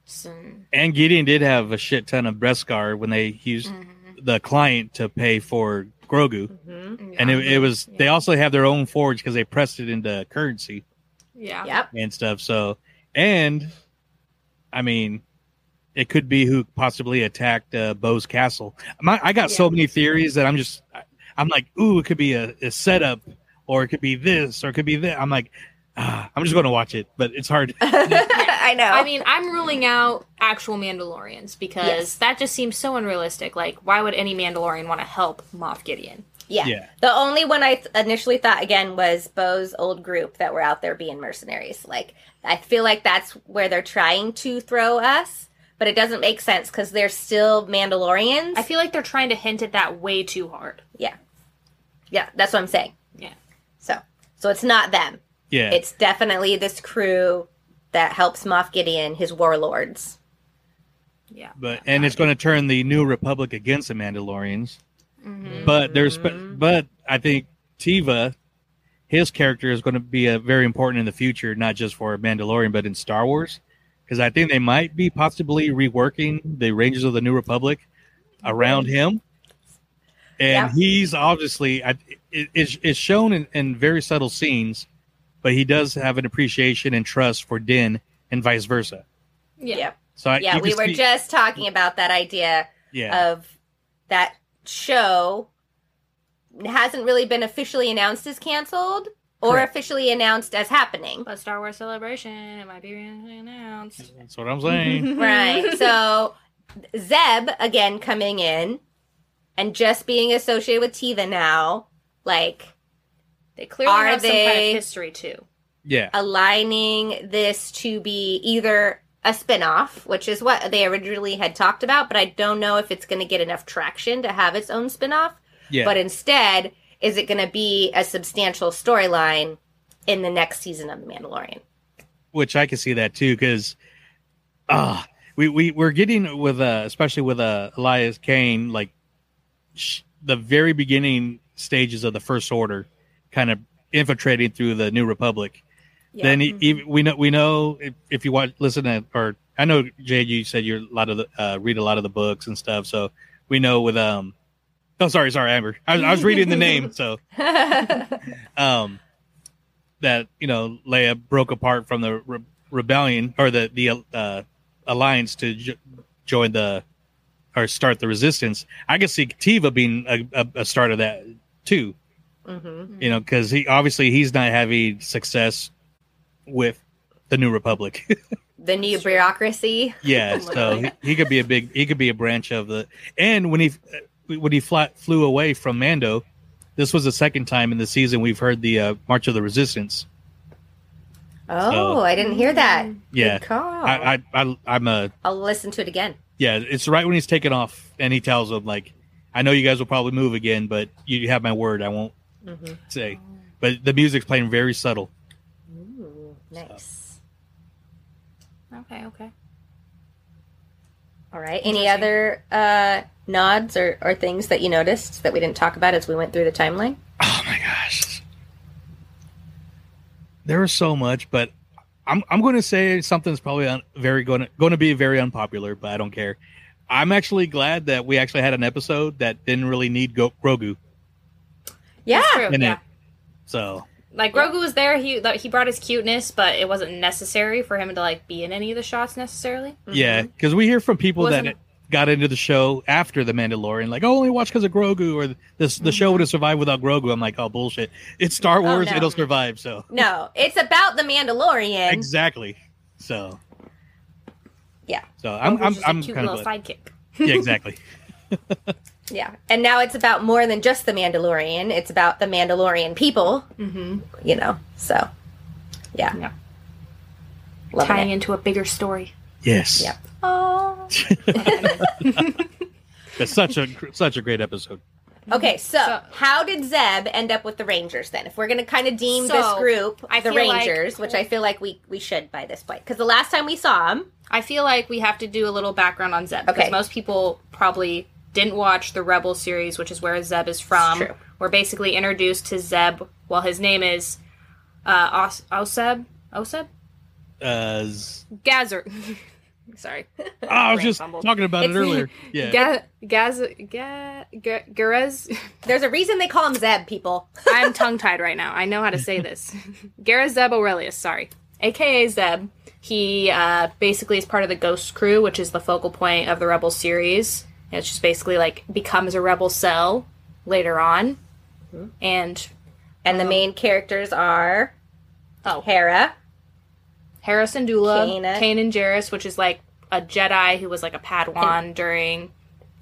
So, And Gideon did have a shit ton of Beskar when they used Mm-hmm. the client to pay for Grogu. Mhm. And it, it was, Yeah. they also have their own forge because they pressed it into currency yeah, Yep. and stuff. So, and I mean, it could be who possibly attacked uh, Bo's castle. My, I got so many theories that I'm just, I'm like, ooh, it could be a, a setup, or it could be this, or it could be that. I'm like, ah, I'm just going to watch it, but it's hard. I know. I mean, I'm ruling out actual Mandalorians because Yes. that just seems so unrealistic. Like, why would any Mandalorian want to help Moff Gideon? yeah. Yeah. The only one I th- initially thought again was Bo's old group that were out there being mercenaries. Like, I feel like that's where they're trying to throw us, but it doesn't make sense because they're still Mandalorians. I feel like they're trying to hint at that way too hard. yeah. Yeah, that's what I'm saying. Yeah. So, so it's not them. Yeah. It's definitely this crew that helps Moff Gideon, his warlords. Yeah. but and it's going to turn the new republic against the mandalorians Mhm. but there's but i think teva his character is going to be a very important in the future not just for mandalorian but in star wars because i think they might be possibly reworking the rangers of the new republic around him and Yeah. he's obviously I- it, it's, it's shown in, in very subtle scenes but he does have an appreciation and trust for din and vice versa Yeah. Yep. so I, Yeah, we were see- just talking about that idea yeah of that show hasn't really been officially announced as canceled or Correct. officially announced as happening. But Star Wars Celebration, it might be announced. that's what i'm saying right. So Zeb again coming in and just being associated with Teva now, like They clearly Are have some kind they- of history too. yeah aligning this to be either a spin-off, which is what they originally had talked about, but I don't know if it's going to get enough traction to have its own spin-off. yeah But instead, is it going to be a substantial storyline in the next season of The Mandalorian? which I can see that too, because uh we we we're getting with uh especially with uh Elias Kane like sh- the very beginning stages of the First Order, kind of infiltrating through the New Republic. Then e- even, we know we know if, if you watch listen to or I know Jade, you said you're a lot of the uh, read a lot of the books and stuff, so we know with um. Oh, sorry, sorry, Amber. I, was- I was reading the name, so um, that you know Leia broke apart from the re- rebellion or the the uh, alliance to jo- join the or start the resistance. I could see Teva being a, a, a start of that too. Hmm You know, because he obviously he's not having success with the New Republic. The new bureaucracy. yeah, so he, he could be a big he could be a branch of the and when he when he fly, flew away from Mando. This was the second time in the season we've heard the uh, March of the Resistance. Oh, So- I didn't hear that. Yeah, Good call. I, I, I I'm a I'll listen to it again. Yeah, it's right when he's taking off, and he tells them like, "I know you guys will probably move again, but you have my word. I won't Mhm. say." But the music's playing very subtle. Ooh, nice. Okay, okay. All right. Any other uh, nods or, or things that you noticed that we didn't talk about as we went through the timeline? Oh my gosh, there was so much, but I'm I'm going to say something's probably un, very going to going to be very unpopular, but I don't care. I'm actually glad that we actually had an episode that didn't really need Go- Grogu. Yeah. True, in yeah. it. So Like Grogu was there, he that- he brought his cuteness, but it wasn't necessary for him to like be in any of the shots necessarily. Mm-hmm. yeah, because we hear from people Wasn't that it- got into the show after the Mandalorian, like, oh, only watch because of Grogu, or this the show mm-hmm. would have survived without Grogu. I'm like, oh bullshit! It's Star oh, Wars, no. it'll survive. So No, it's about the Mandalorian. exactly. So Yeah. so I'm Grogu's I'm, just a I'm cute kind of little glad. sidekick. yeah exactly. Yeah. And now it's about more than just the Mandalorian. It's about the Mandalorian people. Mm-hmm. You know, so yeah. Yeah. Loving Tying it. into a bigger story. Yes. Yep. Oh. It's such a such a great episode. Okay, so, So- how did Zeb end up with the Rangers then? If we're going to kind of deem So, this group I the feel like- Rangers, which I feel like we we should by this point, because the last time we saw him, I feel like we have to do a little background on Zeb because most people probably didn't watch the Rebel series, which is where Zeb is from. We're basically introduced to Zeb. Well, his name is uh, Os- Oseb. Oseb. Uh, z- Gazer. Sorry. oh, I was just fumble. talking about it earlier. Yeah. Ga- Gaz. Ga- Ga- Garez. there's a reason they call him Zeb. People, I'm tongue tied right now. I know how to say this. Gareth Zeb Orrelios, sorry. AKA Zeb. He uh, basically is part of the Ghost Crew, which is the focal point of the Rebel series. And it's just basically like becomes a Rebel cell later on. And and the uh-huh. main characters are oh, Hera, Harrison Dula, Kanan. Kanan Jarrus, which is like a Jedi who was like a Padawan during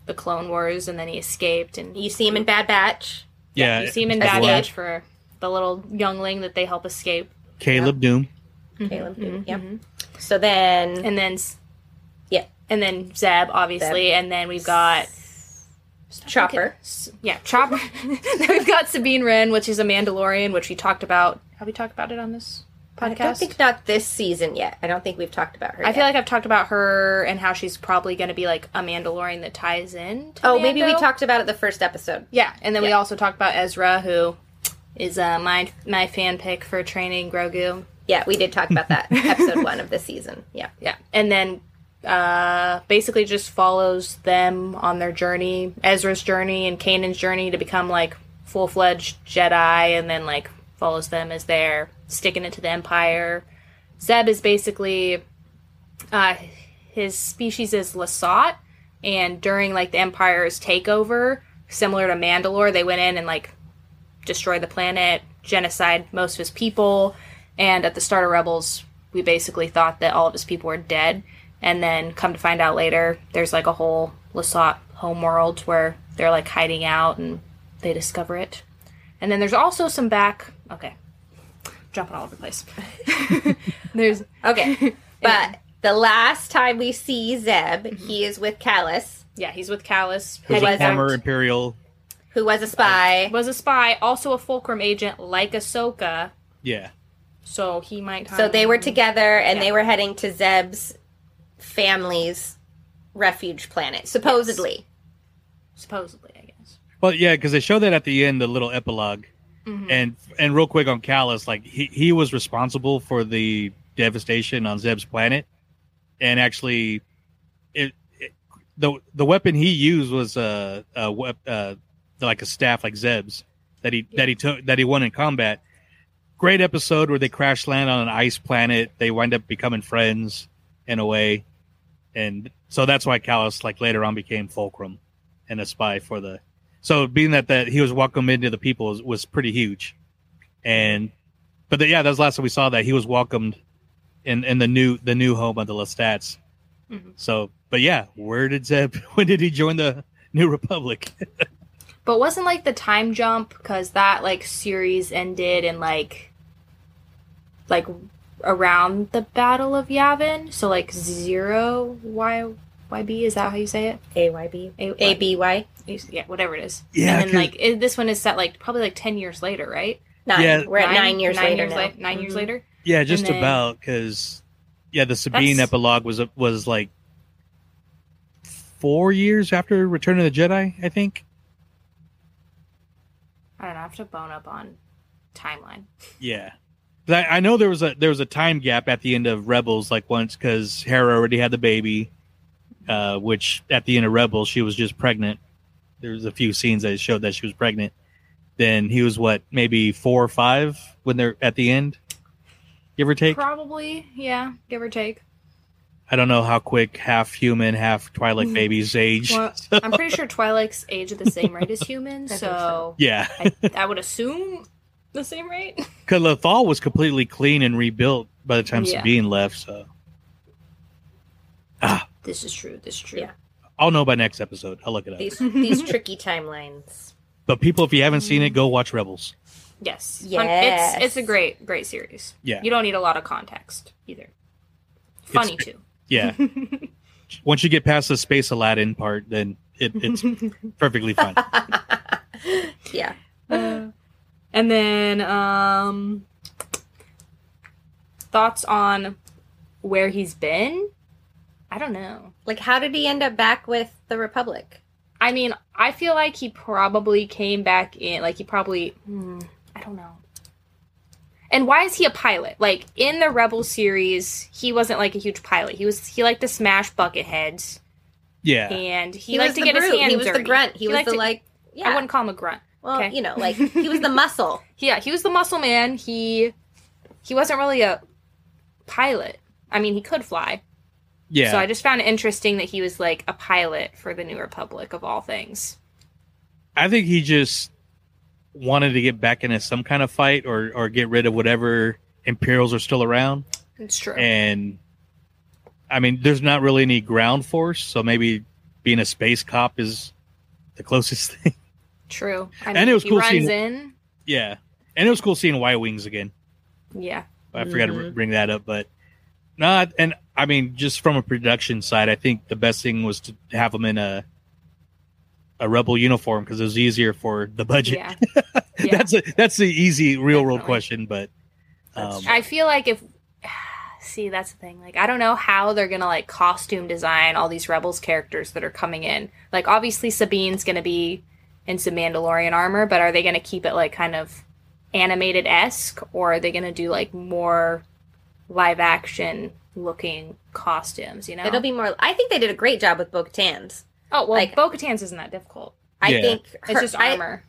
the Clone Wars, and then he escaped. And you see him in Bad Batch. Yeah. you see him in Bad well. Batch for the little youngling that they help escape. Caleb Dume. Caleb, Dume. Mm-hmm, yep. Mm-hmm. So then, and then s- yeah, and then Zeb, obviously, and then we've got Chopper. S- yeah Chopper. then we've got Sabine Wren, which is a Mandalorian, which we talked about. Have we talked about it on this podcast? I don't think not this season yet. I don't think we've talked about her. I yet. feel like I've talked about her and how she's probably going to be like a Mandalorian that ties in. To oh, maybe we talked about it the first episode. Yeah, and then we also talked about Ezra, who is uh, my my fan pick for training Grogu. Yeah, we did talk about that episode one of the season. Yeah. Yeah, and then uh, basically just follows them on their journey, Ezra's journey and Kanan's journey to become like full fledged Jedi, and then like follows them as they're sticking it to the Empire. Zeb is basically uh, his species is Lasat, and during like the Empire's takeover, similar to Mandalore, they went in and like destroyed the planet, genocide most of his people, and at the start of Rebels, we basically thought that all of his people were dead, and then come to find out later, there's like a whole Lasat homeworld where they're like hiding out and they discover it, and then there's also some back. Okay, jumping all over the place. there's Okay. But the last time we see Zeb, he mm-hmm. is with Kallus, yeah, he's with Kallus, Who's heading a former Imperial. who was a spy. Uh, was a spy, also a Fulcrum agent like Ahsoka. Yeah. So he might. So they were together and Yeah. they were heading to Zeb's family's refuge planet, supposedly. supposedly, I guess. Well, yeah, because they show that at the end, the little epilogue, and and real quick on Kallus, like he he was responsible for the devastation on Zeb's planet, and actually, it, it the the weapon he used was a, a wep- uh like a staff like Zeb's that he that he took that he won in combat. Great episode where they crash land on an ice planet. They wind up becoming friends in a way, and so that's why Kallus like later on became Fulcrum and a spy for the so being that that he was welcomed into the people was, was pretty huge. And but the, yeah that was the last time we saw that. He was welcomed in in the new the new home of the Lasats. Mhm. so but yeah where did zeb when did he join the new republic? But wasn't like the time jump because that like series ended in like like around the Battle of Yavin. So like zero Y YB is that how you say it? AYB. A- ABY. Yeah, whatever it is. Yeah, and then 'cause- like it, this one is set like probably like ten years later, right? Nine. Yeah. We're at nine, years later now. la- 9 years Mhm. later. yeah just then- about because yeah the sabine That's- epilogue was was like four years after return of the jedi i think I don't know. I have to bone up on timeline. Yeah, 'Cause I, I know there was a there was a time gap at the end of Rebels, like once because Hera already had the baby, uh, which at the end of Rebels she was just pregnant. There was a few scenes that showed that she was pregnant, then he was what maybe four or five when they're at the end, give or take. Probably, yeah, give or take. I don't know how quick half human, half Twi'lek babies age. Well, I'm pretty sure Twi'leks age at the same rate as humans, I think so yeah, I, I would assume the same rate. because Lothal was completely clean and rebuilt by the time Yeah. Sabine left. So ah, This is true. This is true. Yeah. I'll know by next episode. I'll look it up. These these tricky timelines. But people, if you haven't seen it, go watch Rebels. Yes. Yes. It's it's a great great series. Yeah. You don't need a lot of context either. Funny It's- too. Yeah. Once you get past the space Aladdin part, then it, it's perfectly fine. Yeah. And then um thoughts on where he's been? I don't know. Like, how did he end up back with the Republic? I mean, I feel like he probably came back in like he probably hmm, I don't know. And why is he a pilot? Like in the Rebel series, he wasn't like a huge pilot. He was he liked to smash bucket heads Yeah. and he, He, liked to the get his brute. hands He was the grunt. He, was the to- like. Yeah. I wouldn't call him a grunt. Well, okay. you know, like he was the muscle. Yeah, he was the muscle man. He he wasn't really a pilot. I mean, he could fly. Yeah. So I just found it interesting that he was like a pilot for the New Republic of all things. I think he just wanted to get back into some kind of fight or, or get rid of whatever Imperials are still around. It's true. And I mean, there's not really any ground force, so maybe being a space cop is the closest thing. True. I And it was cool runs seeing- in. yeah. And it was cool seeing Y Wings again. Yeah. I forgot to Mhm. bring that up, but not. And I mean, just from a production side, I think the best thing was to have them in a a rebel uniform because it was easier for the budget. Yeah. Yeah. that's a that's the easy real world question, but um, I feel like if see that's the thing. Like I don't know how they're gonna like costume design all these rebels characters that are coming in. Like obviously Sabine's gonna be in some Mandalorian armor, but are they gonna keep it like kind of animated esque or are they gonna do like more live action looking costumes, you know? It'll be more. I think they did a great job with Bo-Katan's. Oh well like- Bo Katan's isn't that difficult. I Yeah. think It's just armor.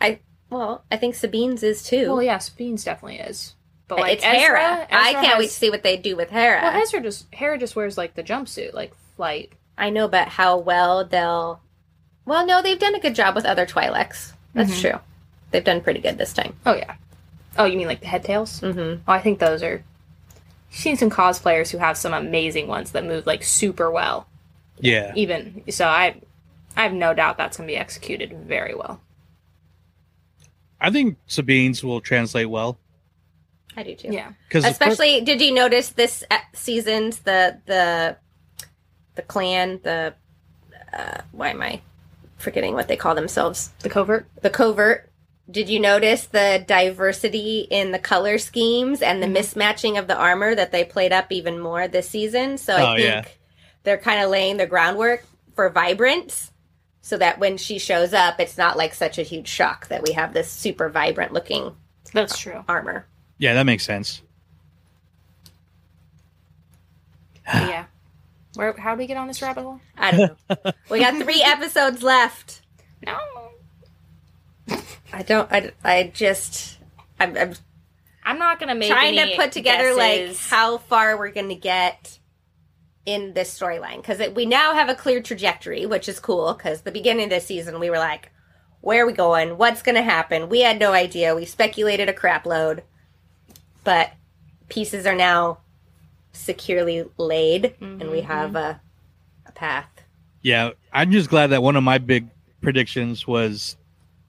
I- armor. well, I think Sabine's is too. well yeah, Sabine's definitely is. But like it's Hera. Ezra, I can't wait to see what they do with Hera. Well Ezra just Hera just wears like the jumpsuit, like flight. I know, but how well they'll. Well, no, they've done a good job with other Twi'leks. That's Mhm. true. They've done pretty good this time. Oh yeah. Oh, you mean like the head tails? Mm-hmm. Oh, I think those are. I've seen some cosplayers who have some amazing ones that move like super well. yeah, Even so, I, I have no doubt that's going to be executed very well. I think Sabine's will translate well I do too. Yeah. because Especially, did you notice this uh, season's the the the clan the uh, why am I forgetting what they call themselves? The covert. The covert. Did you notice the diversity in the color schemes and the Mhm. mismatching of the armor that they played up even more this season? So I Oh, think yeah. they're kind of laying the groundwork for vibrance so that when she shows up, it's not like such a huge shock that we have this super vibrant looking That's true. armor. yeah, that makes sense. Yeah. Where? How do we get on this rabbit hole? I don't know. we got three episodes left. No. I don't. I, I just. I'm, I'm I'm not going to make it trying to put together like how far we're going to get in this storyline because we now have a clear trajectory, which is cool. Because the beginning of this season, we were like, "Where are we going? What's going to happen?" We had no idea. We speculated a crap load, but pieces are now securely laid, and we have a a path. Yeah, I'm just glad that one of my big predictions was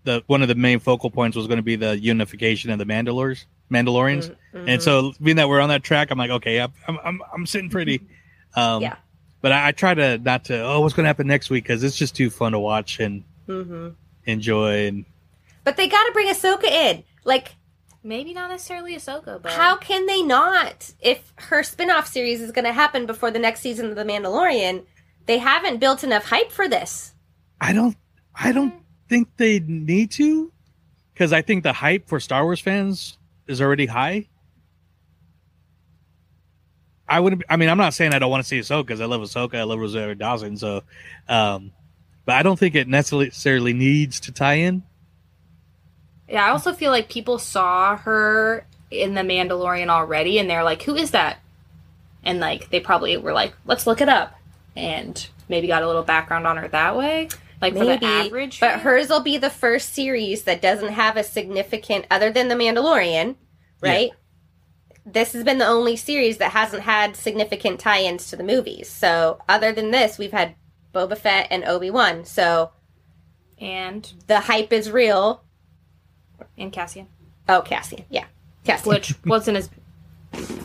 the one of the main focal points was going to be the unification of the Mandalores, Mandalorians, Mm-hmm. and so being that we're on that track, I'm like, okay, I'm I'm I'm, I'm sitting pretty. Um, Yeah. But I, I try to not to. Oh, what's going to happen next week? Because it's just too fun to watch and hmm enjoy. And But they got to bring Ahsoka in. Like, maybe not necessarily Ahsoka, but How can they not? If her spin-off series is going to happen before the next season of The Mandalorian, they haven't built enough hype for this. I don't I don't think they need to, because I think the hype for Star Wars fans is already high. I wouldn't. I mean, I'm not saying I don't want to see Ahsoka because I love Ahsoka. I love Rosario Dawson. So, um, but I don't think it necessarily needs to tie in. Yeah, I also feel like people saw her in The Mandalorian already, and they're like, "Who is that?" And like, they probably were like, "Let's look it up," and maybe got a little background on her that way. Like for the Maybe, average, but hers will be the first series that doesn't have a significant other than the Mandalorian, right? This has been the only series that hasn't had significant tie-ins to the movies. So, other than this, we've had Boba Fett and Obi Wan. So and the hype is real. And Cassian, Oh, Cassian, yeah, Cassian. which wasn't as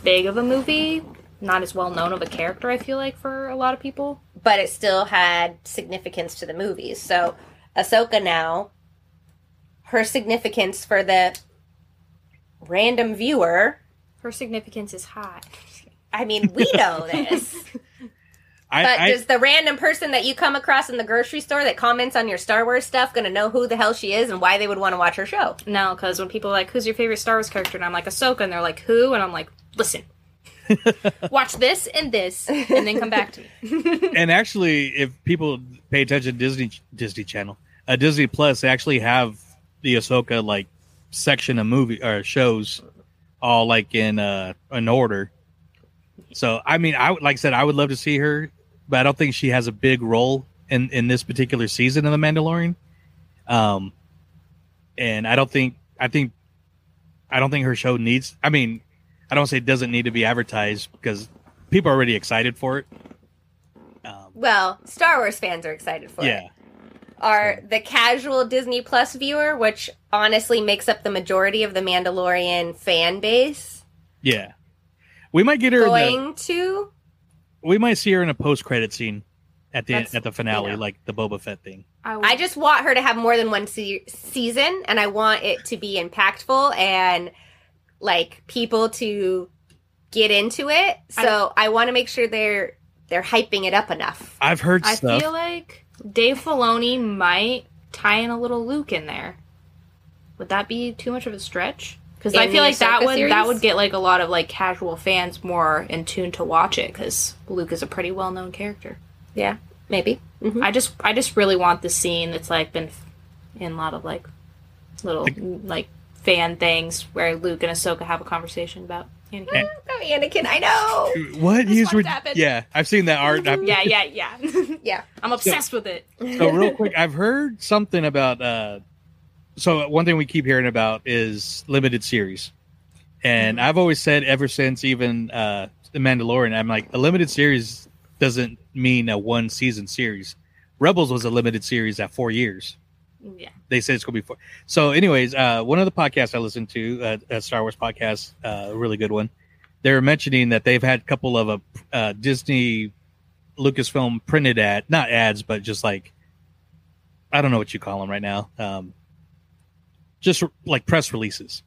big of a movie, not as well known of a character. I feel like for a lot of people. but it still had significance to the movies. So Ahsoka now, her significance for the random viewer. Her significance is high. I mean, we know this, I, but I does the random person that you come across in the grocery store that comments on your Star Wars stuff going to know who the hell she is and why they would want to watch her show? No, because when people are like, "Who's your favorite Star Wars character?" and I'm like, "Ahsoka," and they're like, "Who?" and I'm like, "Listen, watch this and this, and then come back to me." and actually, if people pay attention to Disney Disney Channel, uh, Disney Plus, they actually have the Ahsoka like section of movie or shows, all like in uh in order. So I mean, I would like I said, I would love to see her, but I don't think she has a big role in in this particular season of The Mandalorian. Um, and I don't think I think I don't think her show needs. I mean, I don't say it doesn't need to be advertised because people are already excited for it. Um, Well, Star Wars fans are excited for it. yeah. Are the casual Disney Plus viewer, which honestly makes up the majority of the Mandalorian fan base, Yeah. We might get her. In the, going to we might see her in a post credit scene at the That's- at the finale, you know. like the Boba Fett thing. I, I just want her to have more than one se- season, and I want it to be impactful and like people to get into it. So I, want to make sure they're they're hyping it up enough. I've heard I stuff. feel like Dave Filoni might tie in a little Luke in there. Would that be too much of a stretch? Because I feel the like that would series? that would get like a lot of like casual fans more in tune to watch it because Luke is a pretty well known character. Yeah, maybe. Mhm. I just I just really want the scene that's like been in a lot of like little like fan things where Luke and Ahsoka have a conversation about Anakin. Oh, Anakin, I know. what This he's one's happened. yeah, I've seen that art. I've- yeah, yeah, yeah. Yeah. I'm obsessed with it. So real quick, I've heard something about. uh So one thing we keep hearing about is limited series, and I've always said ever since even uh the Mandalorian, I'm like a limited series doesn't mean a one season series. Rebels was a limited series at four years. Yeah. they said it's gonna be four. So, anyways, uh, one of the podcasts I listened to, uh, a Star Wars podcast, uh, a really good one. They were mentioning that they've had a couple of a uh, Disney, Lucasfilm printed ad, not ads, but just like I don't know what you call them right now, um, just like press releases.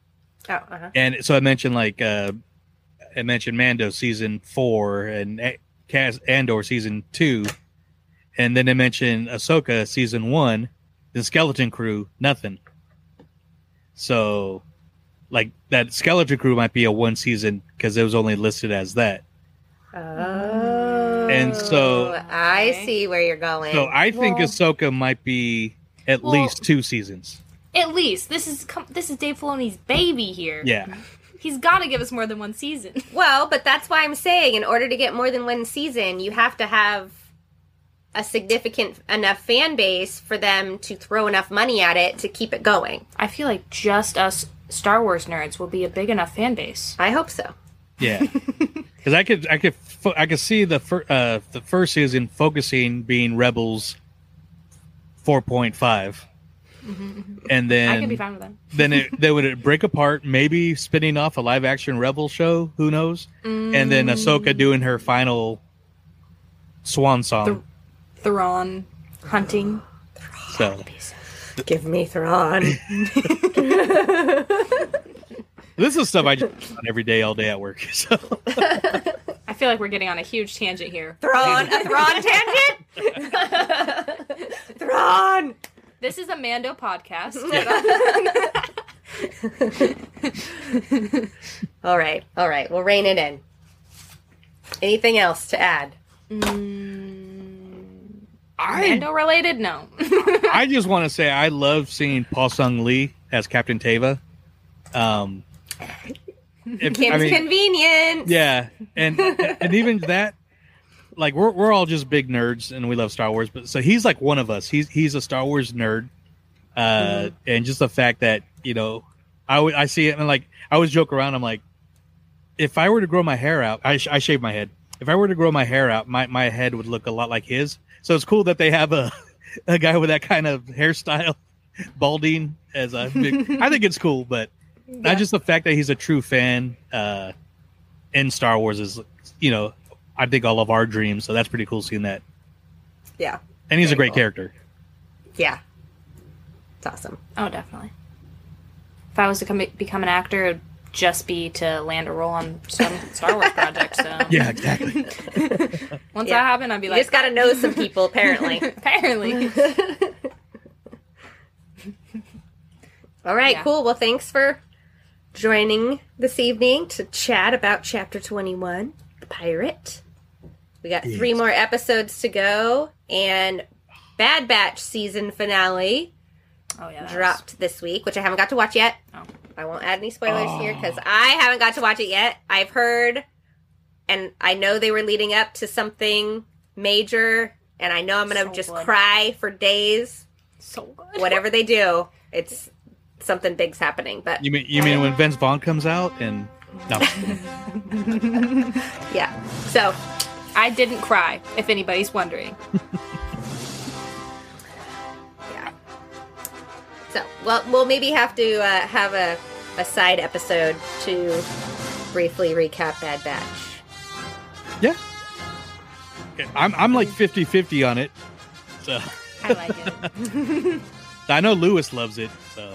Oh, uh-huh. And so I mentioned like uh, I mentioned Mando season four and A- Cas Andor season two, and then I mentioned Ahsoka season one, then Skeleton Crew nothing. So, like that Skeleton Crew might be a one season because it was only listed as that. Oh. And so- I see where you're going. So I think Well- Ahsoka might be at Well- least two seasons. At least this is this is Dave Filoni's baby here. Yeah, He's got to give us more than one season. Well, but that's why I'm saying in order to get more than one season, you have to have a significant enough fan base for them to throw enough money at it to keep it going. I feel like just us Star Wars nerds will be a big enough fan base. I hope so. yeah. Because I could, I could, fo- I could see the fir- uh, the first season focusing being Rebels four point five, Mm-hmm, mm-hmm. and then I could be fine with that. then it they would break apart, maybe spinning off a live action Rebel show. Who knows? And then Ahsoka mm. doing her final swan song. Thrawn hunting. so Give me Thrawn. this is stuff I just on every day, all day at work. So I feel like we're getting on a huge tangent here. Thrawn, a Thrawn tangent? Thrawn! This is a Mando podcast. All right, all right, we'll rein it in. Anything else to add? I Mando related? No. I just want to say I love seeing Paul Sung Lee as Captain Teva. Um, if- Kim's I mean, convenient. yeah, and and even that, like we're we're all just big nerds and we love Star Wars, but so he's like one of us. He's he's a Star Wars nerd, uh, and just the fact that you know, I I see it and like I always joke around. I'm like, if I were to grow my hair out, I sh- I shave my head. If I were to grow my hair out, my my head would look a lot like his. So it's cool that they have a a guy with that kind of hairstyle, balding as a big. I think it's cool, but not just the fact that he's a true fan uh, in Star Wars is, you know, I think all of our dreams. So that's pretty cool seeing that. Yeah. And he's a great cool. character. Yeah. It's awesome. oh, definitely. If I was to come, become an actor, it would just be to land a role on some Star Wars project. So Yeah, exactly. once Yeah. that happened, I'd be You like, just got to know some people, apparently. apparently. All right, Yeah. cool. Well, thanks for joining this evening to chat about Chapter 21, The Pirate. We got three more episodes to go, and Bad Batch season finale Oh yeah, that was- dropped this week, which I haven't got to watch yet. Oh. I won't add any spoilers here because I haven't got to watch it yet. I've heard, and I know they were leading up to something major, and I know I'm going to So just good. cry for days. so good. Whatever they do, it's something big's happening. But You mean you mean when Vince Vaughn comes out and no, yeah, so I didn't cry. If anybody's wondering. yeah. So well, we'll maybe have to uh, have a, a side episode to briefly recap Bad Batch. yeah, I'm I'm like 50-50 on it. So I like it. I know Lewis loves it. So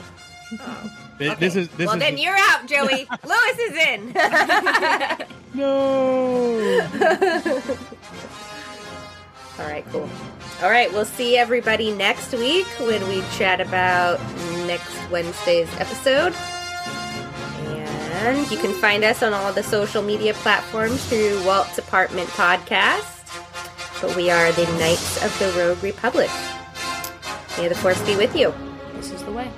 Oh, Th- okay. this is this well, is then you're out, Joey. Lewis is in. no. All right, cool. All right, we'll see everybody next week when we chat about next Wednesday's episode. And you can find us on all the social media platforms through Walt's Apartment Podcast. But we are the Knights of the Rogue Republic. May the Force be with you. this is the way.